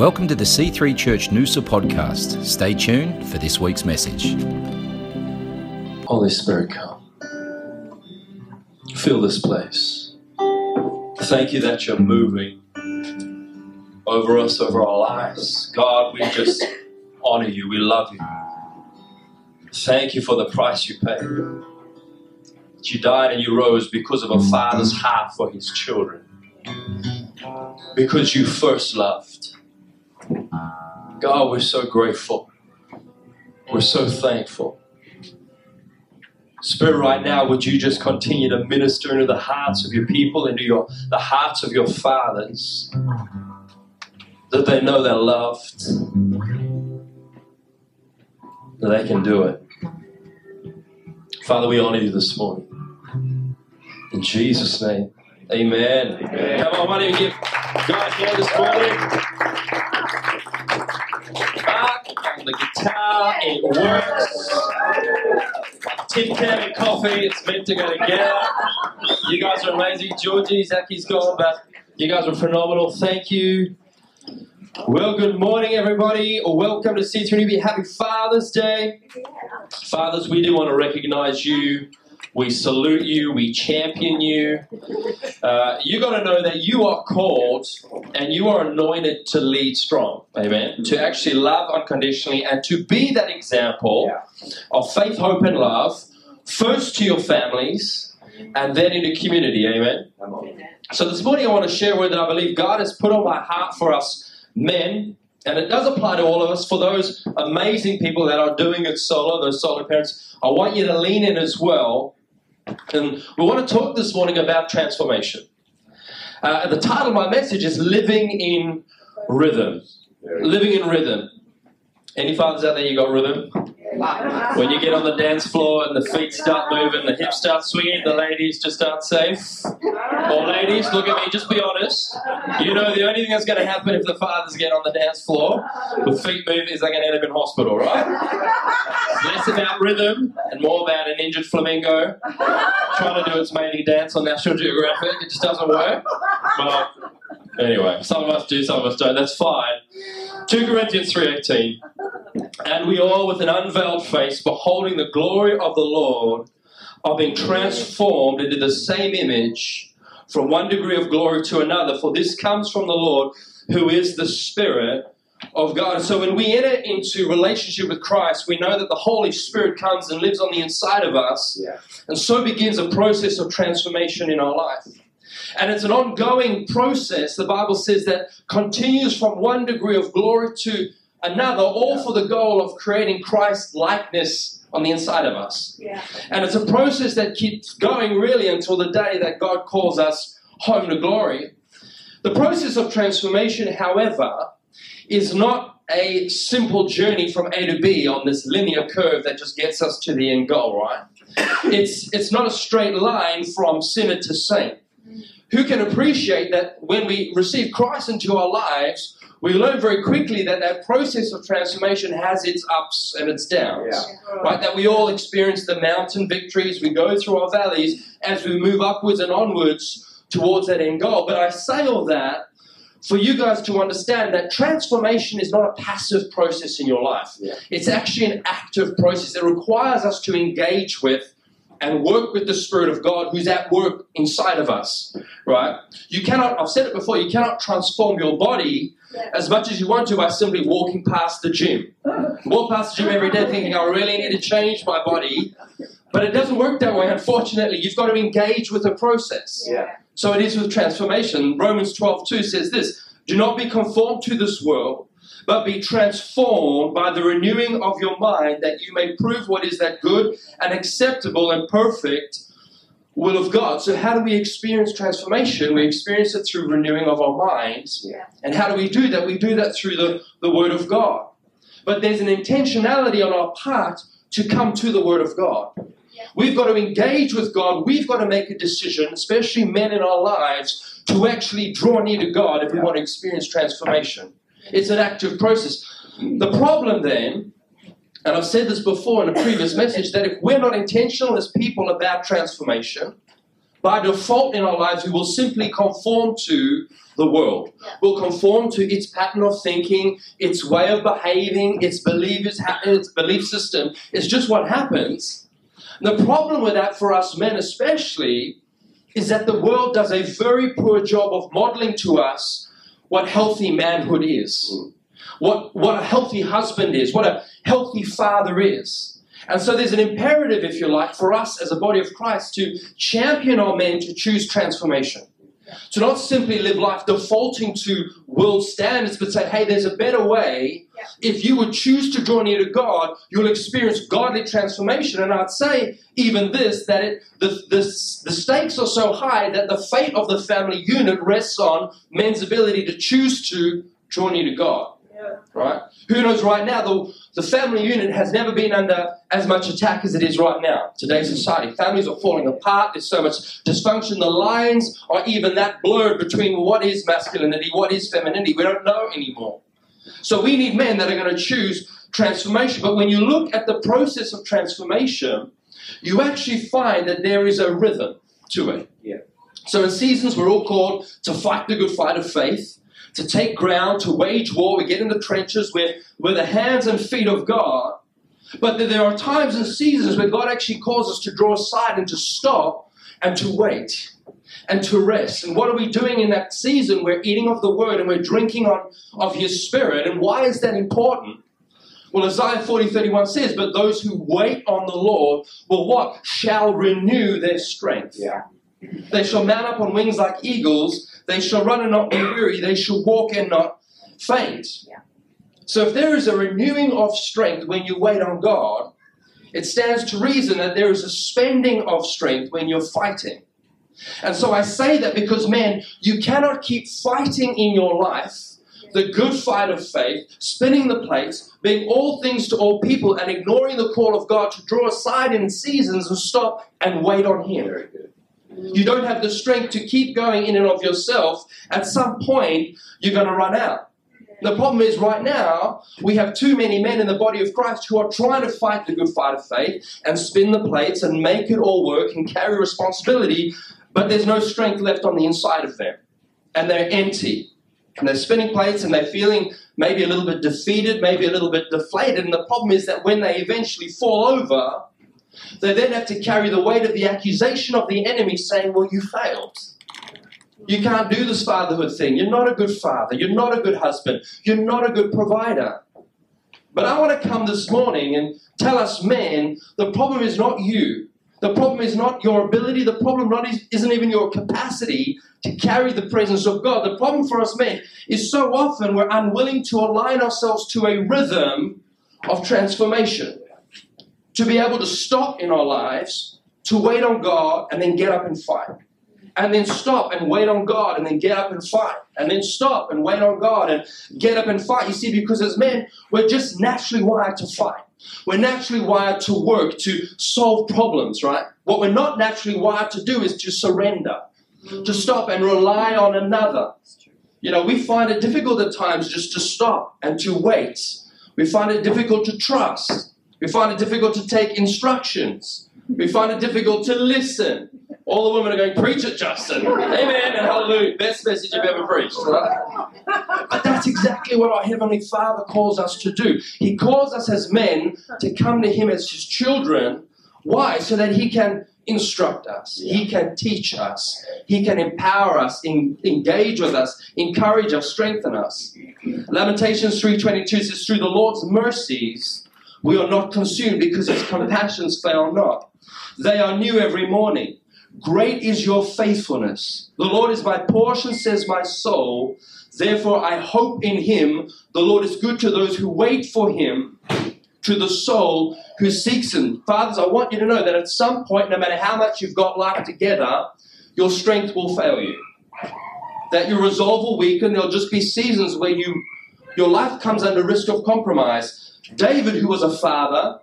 Welcome to the C3 Church Noosa podcast. Stay tuned for this week's message. Holy Spirit, come. Fill this place. Thank you that you're moving over us, over our lives. God, we just honor you. We love you. Thank you for the price you paid. That you died and you rose because of a father's heart for his children. Because you first loved. God, we're so grateful. We're so thankful. Spirit, right now, would you just continue to minister into the hearts of your people, into your the hearts of your fathers, that they know they're loved, that they can do it. Father, we honor you this morning. In Jesus' name, amen. amen. Come on, why don't you give God here this morning? Guitar, it works. Tin can and coffee, it's meant to go together. You guys are amazing. Georgie, Zacky's gone, but you guys are phenomenal. Thank you. Well, good morning, everybody. Welcome to C3NB. Happy Father's Day. Fathers, we do want to recognize you. We salute you. We champion you. Uh, you got to know that you are called and you are anointed to lead strong. Amen. To actually love unconditionally and to be that example of faith, hope, and love, first to your families and then in the community. Amen. So this morning I want to share with that I believe God has put on my heart for us men and it does apply to all of us. For those amazing people that are doing it solo, those solo parents, I want you to lean in as well. And we want to talk this morning about transformation. Uh, the title of my message is Living in Rhythm. Living in Rhythm. Any fathers out there, you got rhythm? When you get on the dance floor and the feet start moving, the hips start swinging, the ladies just aren't safe. Or ladies, look at me, just be honest. You know the only thing that's going to happen if the fathers get on the dance floor with feet move is they're going to end up in hospital, right? Less about rhythm and more about an injured flamingo trying to do its mating dance on National Geographic. It just doesn't work. But anyway, some of us do, some of us don't. That's fine. 2 Corinthians 3.18 And we all, with an unveiled face, beholding the glory of the Lord, are being transformed into the same image from one degree of glory to another. For this comes from the Lord, who is the Spirit of God. So when we enter into relationship with Christ, we know that the Holy Spirit comes and lives on the inside of us. Yeah. And so begins a process of transformation in our life. And it's an ongoing process, the Bible says, that continues from one degree of glory to another, all for the goal of creating Christ likeness on the inside of us. Yeah. And it's a process that keeps going really until the day that God calls us home to glory. The process of transformation, however, is not a simple journey from A to B on this linear curve that just gets us to the end goal, right? It's, it's not a straight line from sinner to saint. Who can appreciate that when we receive Christ into our lives, we learn very quickly that that process of transformation has its ups and its downs. Yeah. Right? That we all experience the mountain victories, we go through our valleys as we move upwards and onwards towards that end goal. But I say all that for you guys to understand that transformation is not a passive process in your life. Yeah. It's actually an active process. It requires us to engage with and work with the Spirit of God who's at work inside of us, right? You cannot, I've said it before, you cannot transform your body as much as you want to by simply walking past the gym. Walk past the gym every day thinking, I really need to change my body. But it doesn't work that way, unfortunately. You've got to engage with the process. Yeah. So it is with transformation. Romans 12 2 says this Do not be conformed to this world, but be transformed by the renewing of your mind, that you may prove what is that good and acceptable and perfect will of God. So, how do we experience transformation? We experience it through renewing of our minds. Yeah. And how do we do that? We do that through the, the Word of God. But there's an intentionality on our part to come to the Word of God. We've got to engage with God. We've got to make a decision, especially men in our lives, to actually draw near to God if we want to experience transformation. It's an active process. The problem then, and I've said this before in a previous message, that if we're not intentional as people about transformation, by default in our lives, we will simply conform to the world. We'll conform to its pattern of thinking, its way of behaving, its beliefs, its belief system. It's just what happens. The problem with that for us men, especially, is that the world does a very poor job of modeling to us what healthy manhood is, mm. What, what a healthy husband is, what a healthy father is. And so there's an imperative, if you like, for us as a body of Christ to champion our men to choose transformation. To not simply live life defaulting to world standards, but say, hey, there's a better way. If you would choose to draw near to God, you'll experience godly transformation. And I'd say even this, that it, the, the, the stakes are so high that the fate of the family unit rests on men's ability to choose to draw near to God. Yeah. Right? Who knows right now, the, the family unit has never been under as much attack as it is right now. Today's society. Families are falling apart. There's so much dysfunction. The lines are even that blurred between what is masculinity, what is femininity. We don't know anymore. So we need men that are going to choose transformation. But when you look at the process of transformation, you actually find that there is a rhythm to it. Yeah. So in seasons, we're all called to fight the good fight of faith, to take ground, to wage war. We get in the trenches. We're, we're the hands and feet of God. But there- there are times and seasons where God actually calls us to draw aside and to stop and to wait and to rest. And what are we doing in that season? We're eating of the word and we're drinking on of his spirit. And why is that important? Well, Isaiah 40, 31 says, But those who wait on the Lord will what? Shall renew their strength. Yeah. They shall mount up on wings like eagles. They shall run and not be weary. They shall walk and not faint. Yeah. So, if there is a renewing of strength when you wait on God, it stands to reason that there is a spending of strength when you're fighting. And so I say that because, man, you cannot keep fighting in your life the good fight of faith, spinning the plates, being all things to all people, and ignoring the call of God to draw aside in seasons and stop and wait on Him. You don't have the strength to keep going in and of yourself. At some point, you're going to run out. The problem is, right now, we have too many men in the body of Christ who are trying to fight the good fight of faith and spin the plates and make it all work and carry responsibility, but there's no strength left on the inside of them. And they're empty. And they're spinning plates and they're feeling maybe a little bit defeated, maybe a little bit deflated. And the problem is that when they eventually fall over, they then have to carry the weight of the accusation of the enemy saying, Well, you failed. You can't do this fatherhood thing. You're not a good father. You're not a good husband. You're not a good provider. But I want to come this morning and tell us men the problem is not you. The problem is not your ability. The problem not is, isn't even your capacity to carry the presence of God. The problem for us men is so often we're unwilling to align ourselves to a rhythm of transformation. To be able to stop in our lives, to wait on God, and then get up and fight. And then stop and wait on God, and then get up and fight. And then stop and wait on God and get up and fight. You see, because as men, we're just naturally wired to fight. We're naturally wired to work, to solve problems, right? What we're not naturally wired to do is to surrender, to stop and rely on another. You know, we find it difficult at times just to stop and to wait. We find it difficult to trust. We find it difficult to take instructions. We find it difficult to listen. All the women are going, preach it, Justin. Amen and hallelujah. Best message you've ever preached, right? But that's exactly what our Heavenly Father calls us to do. He calls us as men to come to Him as His children. Why? So that He can instruct us, He can teach us, He can empower us, en- engage with us, encourage us, strengthen us. Lamentations 3.22 says, Through the Lord's mercies we are not consumed because His compassions fail not. They are new every morning. Great is your faithfulness. The Lord is my portion, says my soul. Therefore, I hope in him. The Lord is good to those who wait for him, to the soul who seeks him. Fathers, I want you to know that at some point, no matter how much you've got life together, your strength will fail you. That your resolve will weaken. There'll just be seasons where you, your life comes under risk of compromise. David, who was a father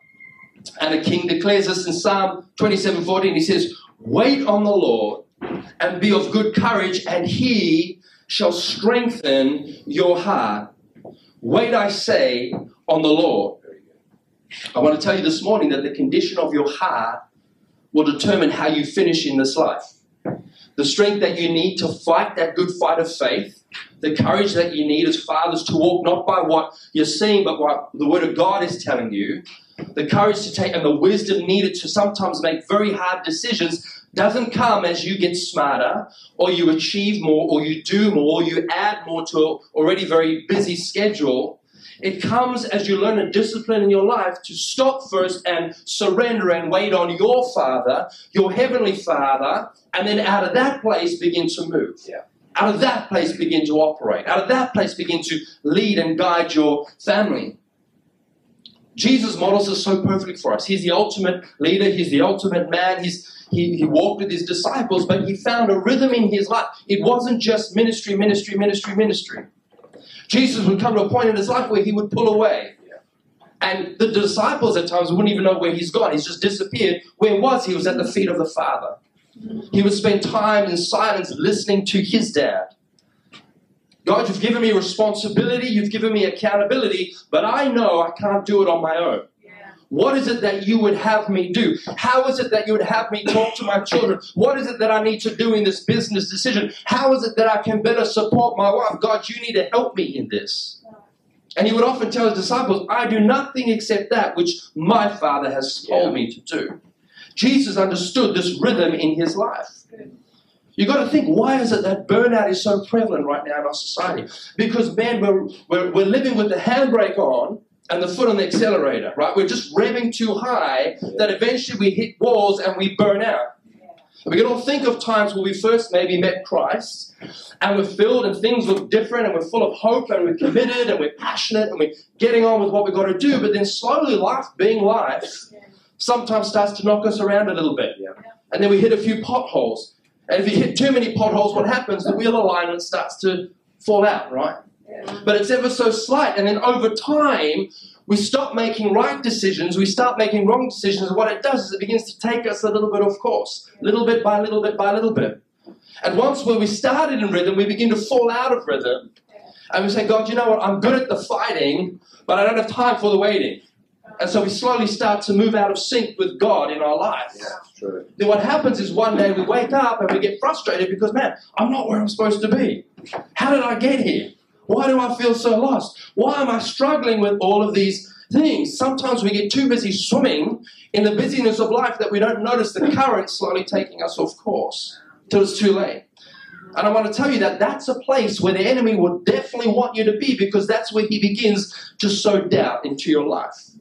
and a king, declares this in Psalm 27 14. He says, Wait on the Lord and be of good courage, and he shall strengthen your heart. Wait, I say, on the Lord. I want to tell you this morning that the condition of your heart will determine how you finish in this life. The strength that you need to fight that good fight of faith, the courage that you need as fathers to walk not by what you're seeing, but what the Word of God is telling you, the courage to take and the wisdom needed to sometimes make very hard decisions doesn't come as you get smarter or you achieve more or you do more or you add more to an already very busy schedule. It comes as you learn a discipline in your life to stop first and surrender and wait on your Father, your Heavenly Father, and then out of that place begin to move. Yeah. Out of that place begin to operate. Out of that place begin to lead and guide your family. Jesus models this so perfectly for us. He's the ultimate leader, he's the ultimate man, he's he, he walked with his disciples, but he found a rhythm in his life. It wasn't just ministry, ministry, ministry, ministry. Jesus would come to a point in his life where he would pull away. And the disciples at times wouldn't even know where he's gone. He's just disappeared. Where was he? He was at the feet of the Father. He would spend time in silence listening to his dad. God, you've given me responsibility, you've given me accountability, but I know I can't do it on my own. What is it that you would have me do? How is it that you would have me talk to my children? What is it that I need to do in this business decision? How is it that I can better support my wife? God, you need to help me in this. And he would often tell his disciples, I do nothing except that which my Father has told me to do. Jesus understood this rhythm in his life. You've got to think, why is it that burnout is so prevalent right now in our society? Because, man, we're, we're, we're living with the handbrake on and the foot on the accelerator, right? We're just revving too high that eventually we hit walls and we burn out. And we can all think of times where we first maybe met Christ and we're filled and things look different and we're full of hope and we're committed and we're passionate and we're getting on with what we've got to do. But then slowly life being life sometimes starts to knock us around a little bit. And then we hit a few potholes. And if you hit too many potholes, what happens? The wheel alignment starts to fall out, right? But it's ever so slight. And then over time, we stop making right decisions, we start making wrong decisions. And what it does is it begins to take us a little bit off course, little bit by little bit by little bit. And once when we started in rhythm, we begin to fall out of rhythm. And we say, God, you know what? I'm good at the fighting, but I don't have time for the waiting. And so we slowly start to move out of sync with God in our life. Yeah. Then what happens is one day we wake up and we get frustrated because, man, I'm not where I'm supposed to be. How did I get here? Why do I feel so lost? Why am I struggling with all of these things? Sometimes we get too busy swimming in the busyness of life that we don't notice the current slowly taking us off course till it's too late. And I want to tell you that that's a place where the enemy would definitely want you to be because that's where he begins to sow doubt into your life.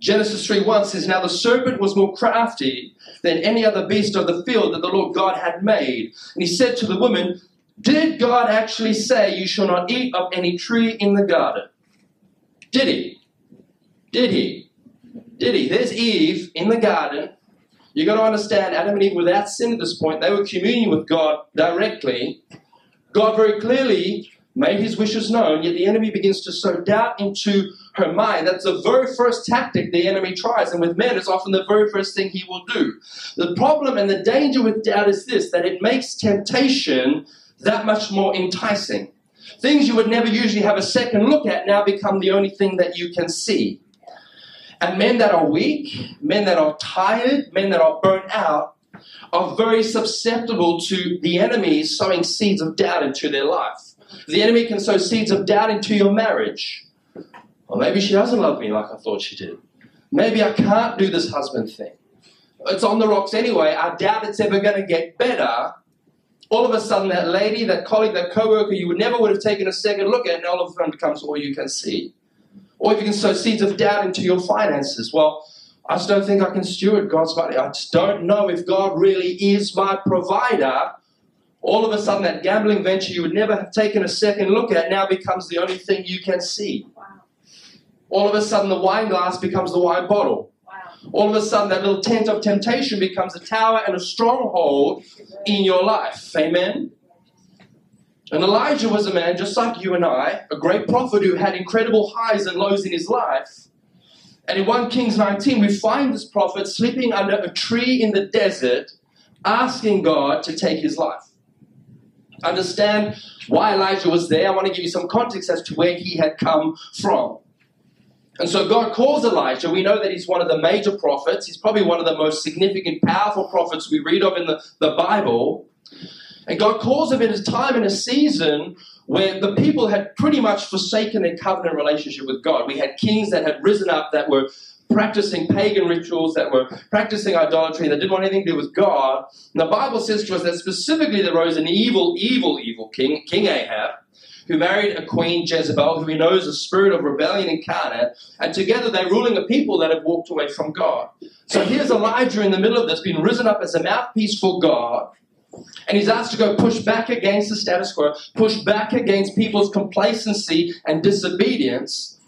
Genesis 3 1 says, Now the serpent was more crafty than any other beast of the field that the Lord God had made. And he said to the woman, did God actually say you shall not eat of any tree in the garden? Did he? Did he? Did he? There's Eve in the garden. You've got to understand, Adam and Eve, without sin at this point, they were communing with God directly. God very clearly made his wishes known, yet the enemy begins to sow doubt into her mind. That's the very first tactic the enemy tries, and with men, it's often the very first thing he will do. The problem and the danger with doubt is this that it makes temptation that much more enticing. Things you would never usually have a second look at now become the only thing that you can see. And men that are weak, men that are tired, men that are burnt out, are very susceptible to the enemy sowing seeds of doubt into their life. The enemy can sow seeds of doubt into your marriage. Well, maybe she doesn't love me like I thought she did. Maybe I can't do this husband thing. It's on the rocks anyway. I doubt it's ever going to get better all of a sudden that lady, that colleague, that co-worker you would never would have taken a second look at, now all of a sudden becomes all you can see. Or if you can sow seeds of doubt into your finances, well, I just don't think I can steward God's money. I just don't know if God really is my provider. All of a sudden, that gambling venture you would never have taken a second look at now becomes the only thing you can see. All of a sudden, the wine glass becomes the wine bottle all of a sudden that little tent of temptation becomes a tower and a stronghold in your life. Amen? And Elijah was a man just like you and I, a great prophet who had incredible highs and lows in his life. And in 1 Kings 19, we find this prophet sleeping under a tree in the desert, asking God to take his life. Understand why Elijah was there. I want to give you some context as to where he had come from. And so God calls Elijah. We know that he's one of the major prophets. He's probably one of the most significant, powerful prophets we read of in the, the Bible. And God calls him in a time and a season where the people had pretty much forsaken their covenant relationship with God. We had kings that had risen up that were practicing pagan rituals, that were practicing idolatry, that didn't want anything to do with God. And the Bible says to us that specifically there rose an evil, evil, evil king, King Ahab, who married a queen, Jezebel, who he knows a spirit of rebellion incarnate, and together they're ruling a people that have walked away from God. So here's Elijah in the middle of this, being risen up as a mouthpiece for God. And he's asked to go push back against the status quo, push back against people's complacency and disobedience.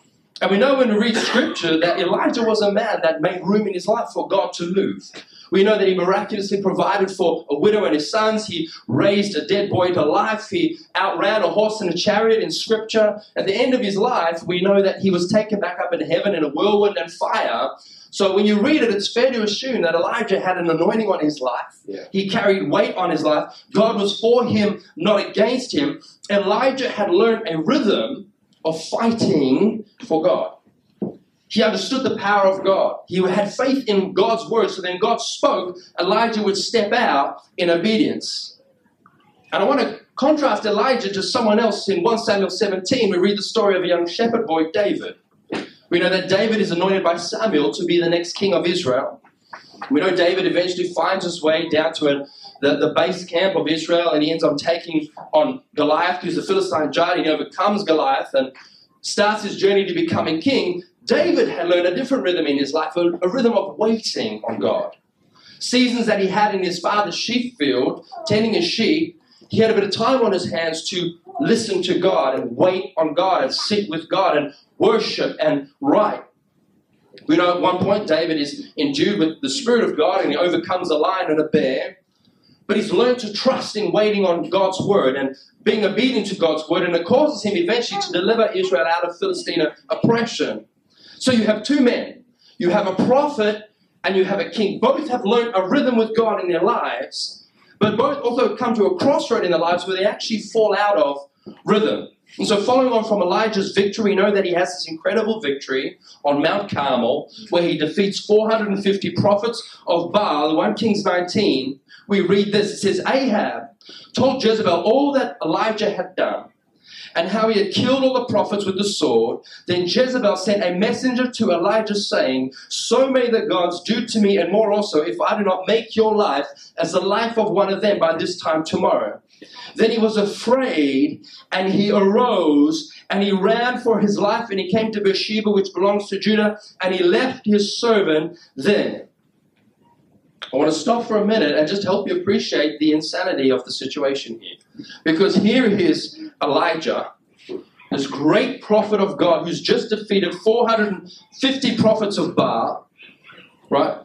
And we know when we read scripture that Elijah was a man that made room in his life for God to move. We know that he miraculously provided for a widow and his sons. He raised a dead boy to life. He outran a horse and a chariot in scripture. At the end of his life, we know that he was taken back up in heaven in a whirlwind and fire. So when you read it, it's fair to assume that Elijah had an anointing on his life. Yeah. He carried weight on his life. God was for him, not against him. Elijah had learned a rhythm of fighting for God. He understood the power of God. He had faith in God's word. So then God spoke, Elijah would step out in obedience. And I want to contrast Elijah to someone else in 1 Samuel 17. We read the story of a young shepherd boy, David. We know that David is anointed by Samuel to be the next king of Israel. We know David eventually finds his way down to the, the base camp of Israel and he ends up taking on Goliath, who's the Philistine giant. He overcomes Goliath and starts his journey to becoming king. David had learned a different rhythm in his life, a, a rhythm of waiting on God. Seasons that he had in his father's sheep field, tending his sheep, he had a bit of time on his hands to listen to God and wait on God and sit with God and worship and write. We know at one point David is endued with the Spirit of God and he overcomes a lion and a bear. But he's learned to trust in waiting on God's word and being obedient to God's word, and it causes him eventually to deliver Israel out of Philistine oppression. So you have two men. You have a prophet and you have a king. Both have learned a rhythm with God in their lives, but both also come to a crossroad in their lives where they actually fall out of rhythm. And so, following on from Elijah's victory, we know that he has this incredible victory on Mount Carmel where he defeats 450 prophets of Baal. 1 Kings 19, we read this. It says, Ahab told Jezebel all that Elijah had done and how he had killed all the prophets with the sword. Then Jezebel sent a messenger to Elijah, saying, So may the gods do to me, and more also, if I do not make your life as the life of one of them by this time tomorrow. Then he was afraid, and he arose, and he ran for his life, and he came to Beersheba, which belongs to Judah, and he left his servant there. I want to stop for a minute and just help you appreciate the insanity of the situation here. Because here is Elijah, this great prophet of God who's just defeated 450 prophets of Baal, right?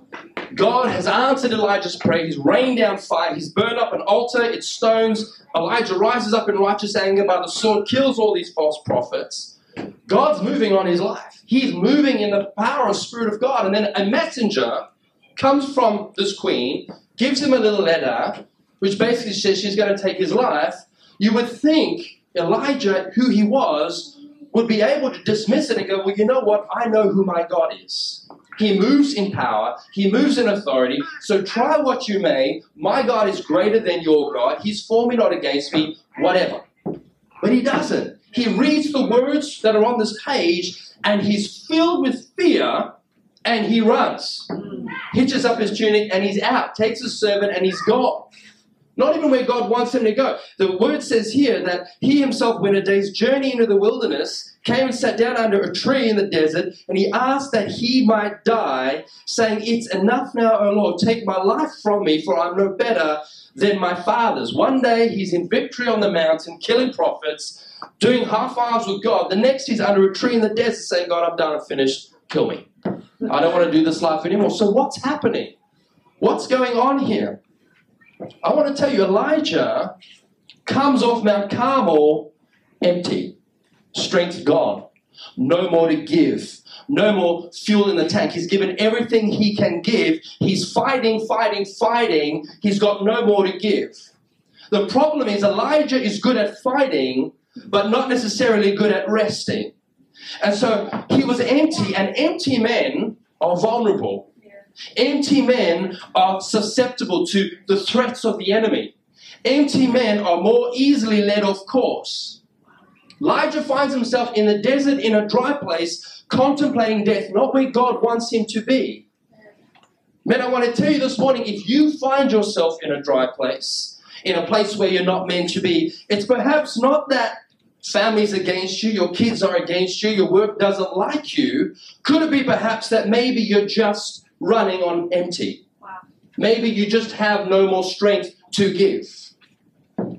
God has answered Elijah's prayer. He's rained down fire. He's burned up an altar. It's stones. Elijah rises up in righteous anger by the sword, kills all these false prophets. God's moving on his life. He's moving in the power of Spirit of God. And then a messenger comes from this queen, gives him a little letter, which basically says she's going to take his life. You would think Elijah, who he was, would be able to dismiss it and go, Well, you know what? I know who my God is. He moves in power, he moves in authority. So try what you may. My God is greater than your God. He's for me, not against me, whatever. But he doesn't. He reads the words that are on this page and he's filled with fear and he runs. Hitches up his tunic and he's out, takes his servant and he's gone. Not even where God wants him to go. The word says here that he himself went a day's journey into the wilderness, came and sat down under a tree in the desert, and he asked that he might die, saying, It's enough now, O Lord, take my life from me, for I'm no better than my fathers. One day he's in victory on the mountain, killing prophets, doing half hours with God. The next he's under a tree in the desert saying, God, I'm done, I'm finished, kill me. I don't want to do this life anymore. So what's happening? What's going on here? I want to tell you, Elijah comes off Mount Carmel empty, strength gone, no more to give, no more fuel in the tank. He's given everything he can give. He's fighting, fighting, fighting. He's got no more to give. The problem is, Elijah is good at fighting, but not necessarily good at resting. And so he was empty, and empty men are vulnerable. Empty men are susceptible to the threats of the enemy. Empty men are more easily led off course. Elijah finds himself in the desert in a dry place, contemplating death, not where God wants him to be. Men, I want to tell you this morning if you find yourself in a dry place, in a place where you're not meant to be, it's perhaps not that family's against you, your kids are against you, your work doesn't like you. Could it be perhaps that maybe you're just running on empty? Wow. Maybe you just have no more strength to give.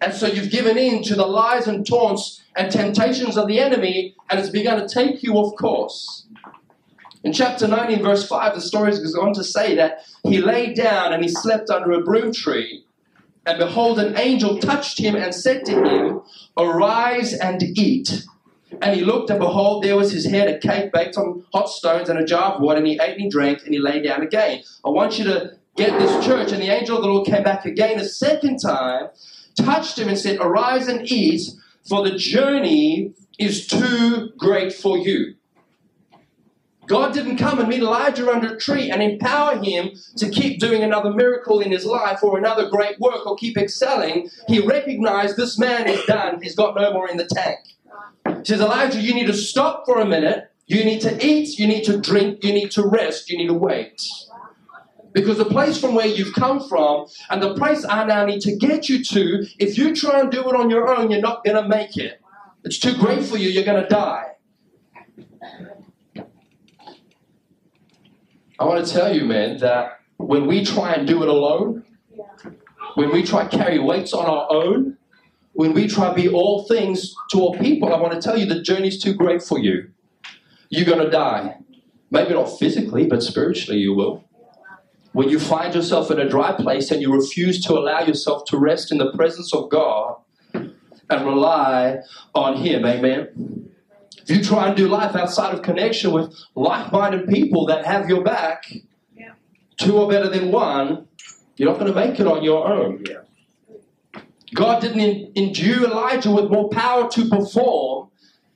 And so you've given in to the lies and taunts and temptations of the enemy, and it's begun to take you off course. In chapter 19, verse 5, the story goes on to say that he lay down and he slept under a broom tree. And behold, an angel touched him and said to him, Arise and eat. And he looked, and behold, there was his head, a cake baked on hot stones, and a jar of water. And he ate and he drank, and he lay down again. I want you to get this church. And the angel of the Lord came back again a second time touched him and said, Arise and eat, for the journey is too great for you. God didn't come and meet Elijah under a tree and empower him to keep doing another miracle in his life or another great work or keep excelling. He recognized this man is done. He's got no more in the tank. He says, Elijah, you need to stop for a minute. You need to eat. You need to drink. You need to rest. You need to wait. Because the place from where you've come from and the place I now need to get you to, if you try and do it on your own, you're not going to make it. It's too great for you, you're going to die. I want to tell you, man, that when we try and do it alone, when we try to carry weights on our own, when we try to be all things to all people, I want to tell you the journey's too great for you. You're going to die. Maybe not physically, but spiritually you will. When you find yourself in a dry place and you refuse to allow yourself to rest in the presence of God and rely on Him, amen. If you try and do life outside of connection with like minded people that have your back, yeah. two are better than one, you're not going to make it on your own. Yeah. God didn't endue Elijah with more power to perform.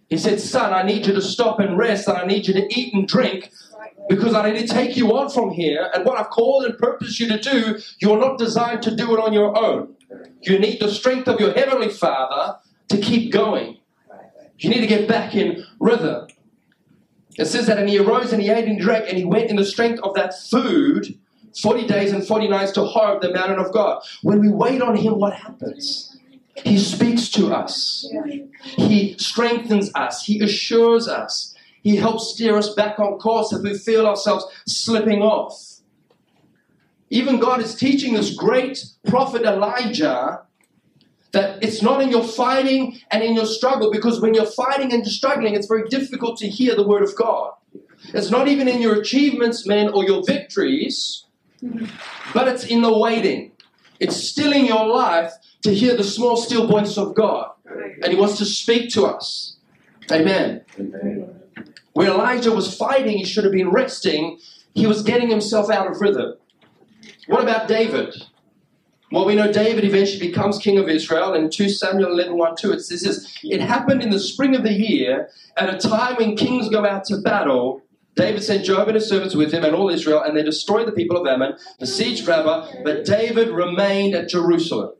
He said, Son, I need you to stop and rest, and I need you to eat and drink because I need to take you on from here. And what I've called and purposed you to do, you're not designed to do it on your own. You need the strength of your Heavenly Father to keep going. You need to get back in rhythm. It says that, and he arose and he ate and drank, and he went in the strength of that food 40 days and 40 nights to Horeb, the mountain of God. When we wait on him, what happens? He speaks to us. He strengthens us. He assures us. He helps steer us back on course if we feel ourselves slipping off. Even God is teaching this great prophet Elijah that it's not in your fighting and in your struggle, because when you're fighting and struggling, it's very difficult to hear the word of God. It's not even in your achievements, men, or your victories, but it's in the waiting. It's still in your life to hear the small, still voice of God. And He wants to speak to us. Amen. Amen. When Elijah was fighting, he should have been resting. He was getting himself out of rhythm. What about David? Well, we know David eventually becomes king of Israel. In 2 Samuel 11 1 2, it says this It happened in the spring of the year, at a time when kings go out to battle. David sent Joab and his servants with him and all Israel, and they destroyed the people of Ammon, besieged Rabbah, but David remained at Jerusalem.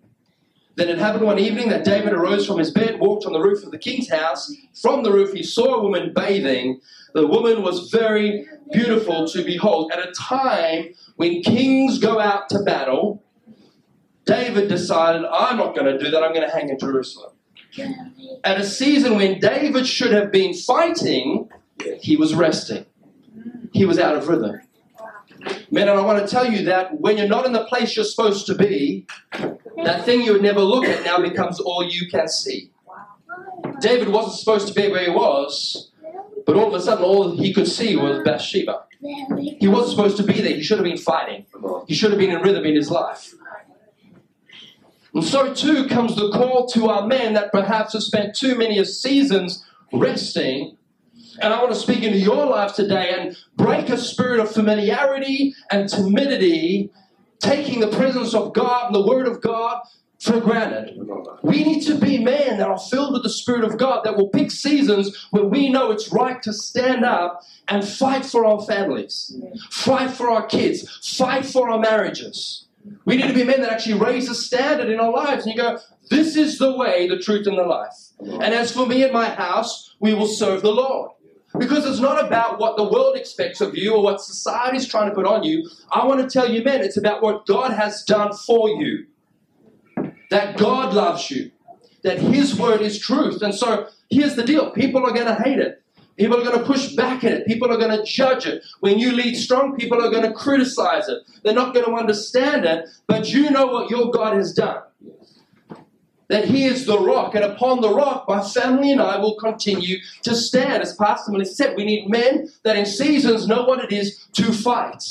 Then it happened one evening that David arose from his bed, walked on the roof of the king's house. From the roof, he saw a woman bathing. The woman was very beautiful to behold. At a time when kings go out to battle, David decided, I'm not going to do that, I'm going to hang in Jerusalem. At a season when David should have been fighting, he was resting. He was out of rhythm. Men, and I want to tell you that when you're not in the place you're supposed to be, that thing you would never look at now becomes all you can see. David wasn't supposed to be where he was, but all of a sudden, all he could see was Bathsheba. He wasn't supposed to be there. He should have been fighting. He should have been in rhythm in his life. And so, too, comes the call to our men that perhaps have spent too many seasons resting and I want to speak into your life today and break a spirit of familiarity and timidity, taking the presence of God and the Word of God for granted. We need to be men that are filled with the Spirit of God that will pick seasons where we know it's right to stand up and fight for our families, fight for our kids, fight for our marriages. We need to be men that actually raise a standard in our lives. And you go, this is the way, the truth, and the life. And as for me and my house, we will serve the Lord. Because it's not about what the world expects of you or what society's trying to put on you. I want to tell you, men, it's about what God has done for you. That God loves you. That His word is truth. And so here's the deal people are going to hate it. People are going to push back at it. People are going to judge it. When you lead strong, people are going to criticize it. They're not going to understand it, but you know what your God has done. That He is the rock, and upon the rock, my family and I will continue to stand. As Pastor Melissa said, we need men that in seasons know what it is to fight.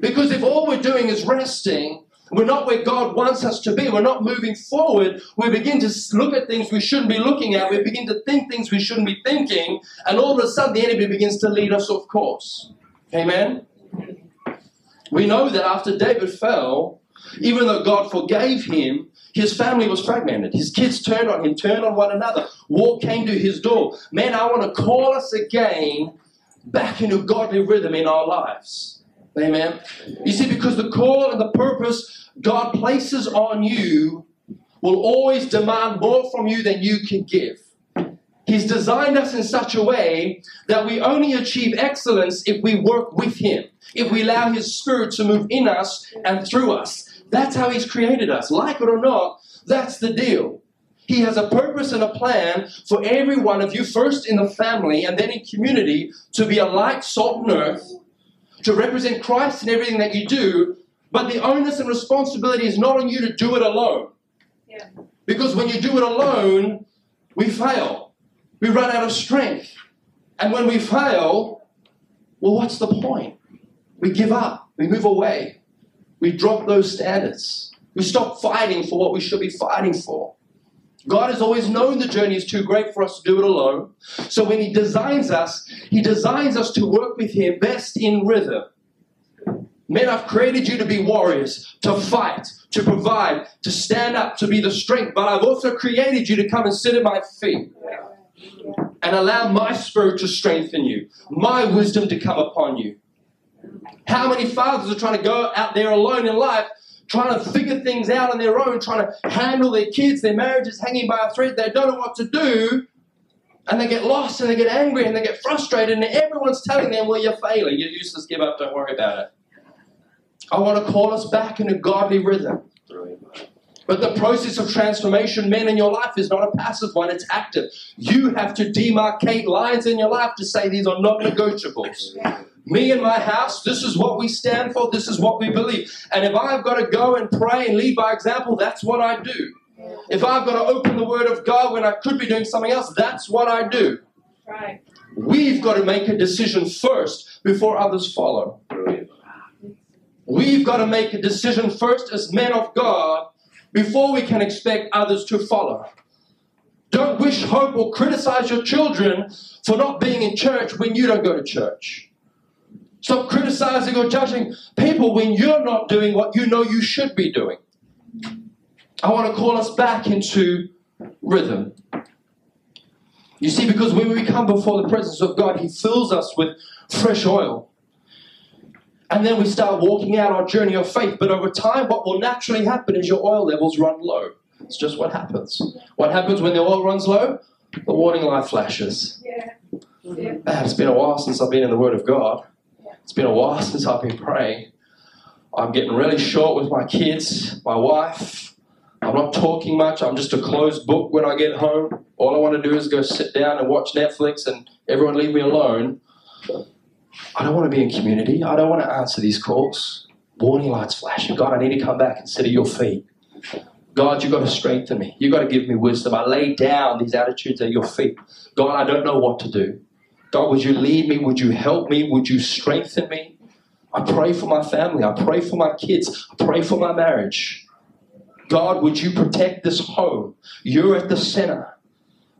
Because if all we're doing is resting, we're not where God wants us to be. We're not moving forward. We begin to look at things we shouldn't be looking at. We begin to think things we shouldn't be thinking. And all of a sudden, the enemy begins to lead us off course. Amen? We know that after David fell, even though God forgave him, his family was fragmented. His kids turned on him, turned on one another. War came to his door. Man, I want to call us again back into godly rhythm in our lives. Amen. You see, because the call and the purpose God places on you will always demand more from you than you can give. He's designed us in such a way that we only achieve excellence if we work with Him, if we allow His Spirit to move in us and through us. That's how He's created us. Like it or not, that's the deal. He has a purpose and a plan for every one of you, first in the family and then in community, to be a light, salt, and earth, to represent Christ in everything that you do, but the onus and responsibility is not on you to do it alone. Yeah. Because when you do it alone, we fail. We run out of strength. And when we fail, well, what's the point? We give up. We move away. We drop those standards. We stop fighting for what we should be fighting for. God has always known the journey is too great for us to do it alone. So when He designs us, He designs us to work with Him best in rhythm. Men, I've created you to be warriors, to fight, to provide, to stand up, to be the strength, but I've also created you to come and sit at my feet and allow my spirit to strengthen you, my wisdom to come upon you. How many fathers are trying to go out there alone in life, trying to figure things out on their own, trying to handle their kids, their marriages hanging by a thread, they don't know what to do, and they get lost and they get angry and they get frustrated, and everyone's telling them, Well, you're failing, you're useless, give up, don't worry about it. I want to call us back in a godly rhythm. But the process of transformation, men, in your life is not a passive one, it's active. You have to demarcate lines in your life to say these are not negotiables. Me and my house, this is what we stand for, this is what we believe. And if I've got to go and pray and lead by example, that's what I do. If I've got to open the Word of God when I could be doing something else, that's what I do. Right. We've got to make a decision first before others follow. We've got to make a decision first as men of God before we can expect others to follow. Don't wish, hope, or criticize your children for not being in church when you don't go to church. Stop criticizing or judging people when you're not doing what you know you should be doing. I want to call us back into rhythm. You see, because when we come before the presence of God, He fills us with fresh oil. And then we start walking out our journey of faith. But over time, what will naturally happen is your oil levels run low. It's just what happens. What happens when the oil runs low? The warning light flashes. Yeah. Yeah. Man, it's been a while since I've been in the Word of God. It's been a while since I've been praying. I'm getting really short with my kids, my wife. I'm not talking much. I'm just a closed book when I get home. All I want to do is go sit down and watch Netflix and everyone leave me alone. I don't want to be in community. I don't want to answer these calls. Warning lights flashing. God, I need to come back and sit at your feet. God, you've got to strengthen me. You've got to give me wisdom. I lay down these attitudes at your feet. God, I don't know what to do. God, would you lead me? Would you help me? Would you strengthen me? I pray for my family. I pray for my kids. I pray for my marriage. God, would you protect this home? You're at the center.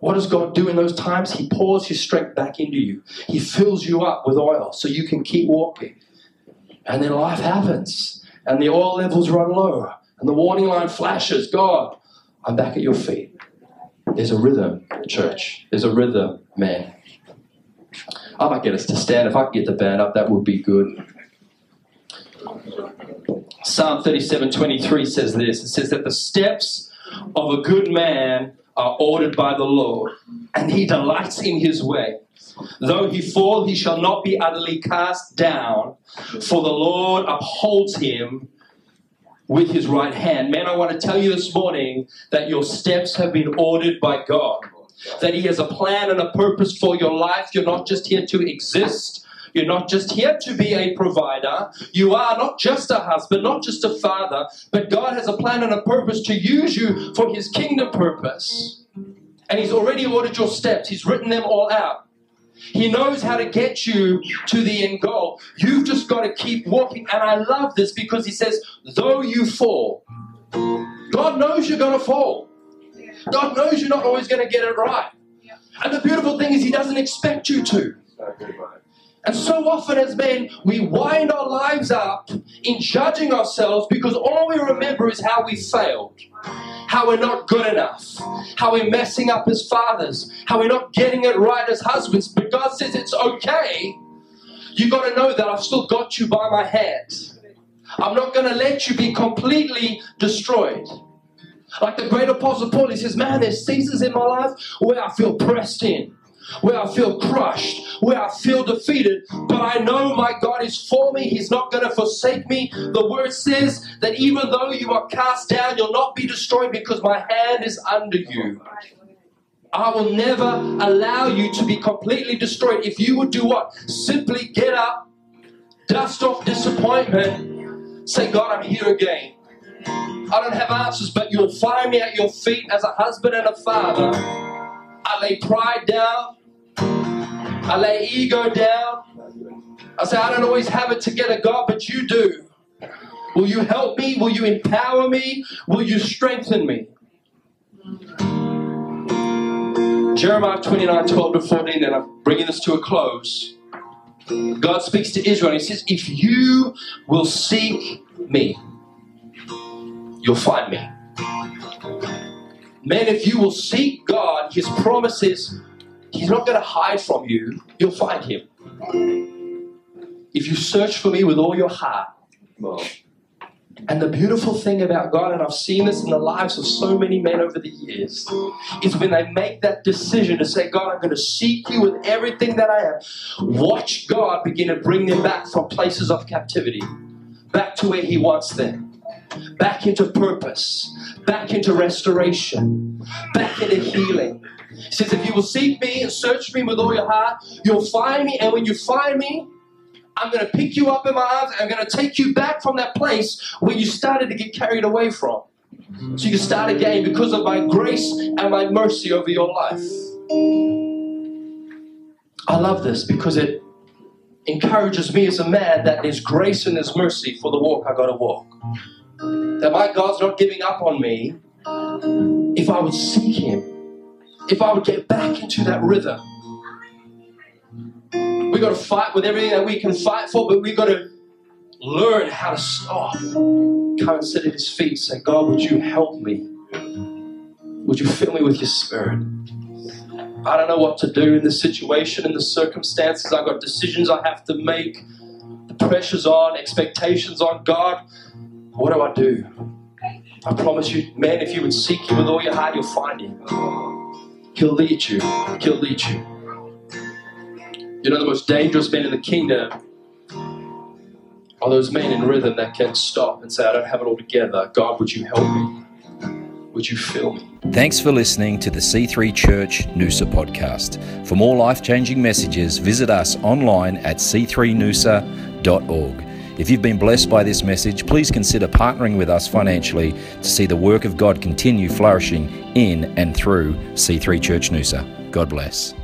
What does God do in those times? He pours his strength back into you. He fills you up with oil so you can keep walking. And then life happens. And the oil levels run low. And the warning line flashes. God, I'm back at your feet. There's a rhythm, church. There's a rhythm, man. I might get us to stand. If I could get the band up, that would be good. Psalm 37 23 says this it says that the steps of a good man are ordered by the Lord, and he delights in his way. Though he fall, he shall not be utterly cast down, for the Lord upholds him with his right hand. Man, I want to tell you this morning that your steps have been ordered by God, that he has a plan and a purpose for your life. You're not just here to exist. You're not just here to be a provider. You are not just a husband, not just a father, but God has a plan and a purpose to use you for his kingdom purpose. And he's already ordered your steps, he's written them all out. He knows how to get you to the end goal. You've just got to keep walking. And I love this because he says, though you fall, God knows you're going to fall. God knows you're not always going to get it right. And the beautiful thing is, He doesn't expect you to. And so often as men, we wind our lives up in judging ourselves because all we remember is how we failed, how we're not good enough, how we're messing up as fathers, how we're not getting it right as husbands. But God says it's okay. You've got to know that I've still got you by my hand. I'm not going to let you be completely destroyed. Like the great apostle Paul, he says, Man, there's seasons in my life where I feel pressed in where I feel crushed, where I feel defeated, but I know my God is for me. He's not going to forsake me. The word says that even though you are cast down, you'll not be destroyed because my hand is under you. I will never allow you to be completely destroyed. If you would do what? Simply get up, dust off disappointment, say, God, I'm here again. I don't have answers, but you'll find me at your feet as a husband and a father. I lay pride down. I lay ego down. I say, I don't always have it together, God, but you do. Will you help me? Will you empower me? Will you strengthen me? Jeremiah 29 12 to 14, and I'm bringing this to a close. God speaks to Israel He says, If you will seek me, you'll find me. Man, if you will seek God, His promises, He's not going to hide from you. You'll find Him. If you search for me with all your heart. And the beautiful thing about God, and I've seen this in the lives of so many men over the years, is when they make that decision to say, God, I'm going to seek you with everything that I am, watch God begin to bring them back from places of captivity, back to where He wants them, back into purpose, back into restoration, back into healing. He says, If you will seek me and search me with all your heart, you'll find me. And when you find me, I'm going to pick you up in my arms and I'm going to take you back from that place where you started to get carried away from. So you can start again because of my grace and my mercy over your life. I love this because it encourages me as a man that there's grace and there's mercy for the walk I got to walk that my God's not giving up on me if I would seek Him, if I would get back into that rhythm. We've got to fight with everything that we can fight for, but we've got to learn how to stop, come and sit at His feet, say, God, would you help me? Would you fill me with your Spirit? I don't know what to do in this situation, in the circumstances. I've got decisions I have to make. The pressure's on, expectations on. God, what do I do? I promise you, man, if you would seek him with all your heart, you'll find him. He'll lead you. He'll lead you. You know, the most dangerous men in the kingdom are those men in rhythm that can stop and say, I don't have it all together. God, would you help me? Would you fill me? Thanks for listening to the C3 Church Noosa podcast. For more life changing messages, visit us online at c3noosa.org. If you've been blessed by this message, please consider partnering with us financially to see the work of God continue flourishing in and through C3 Church Noosa. God bless.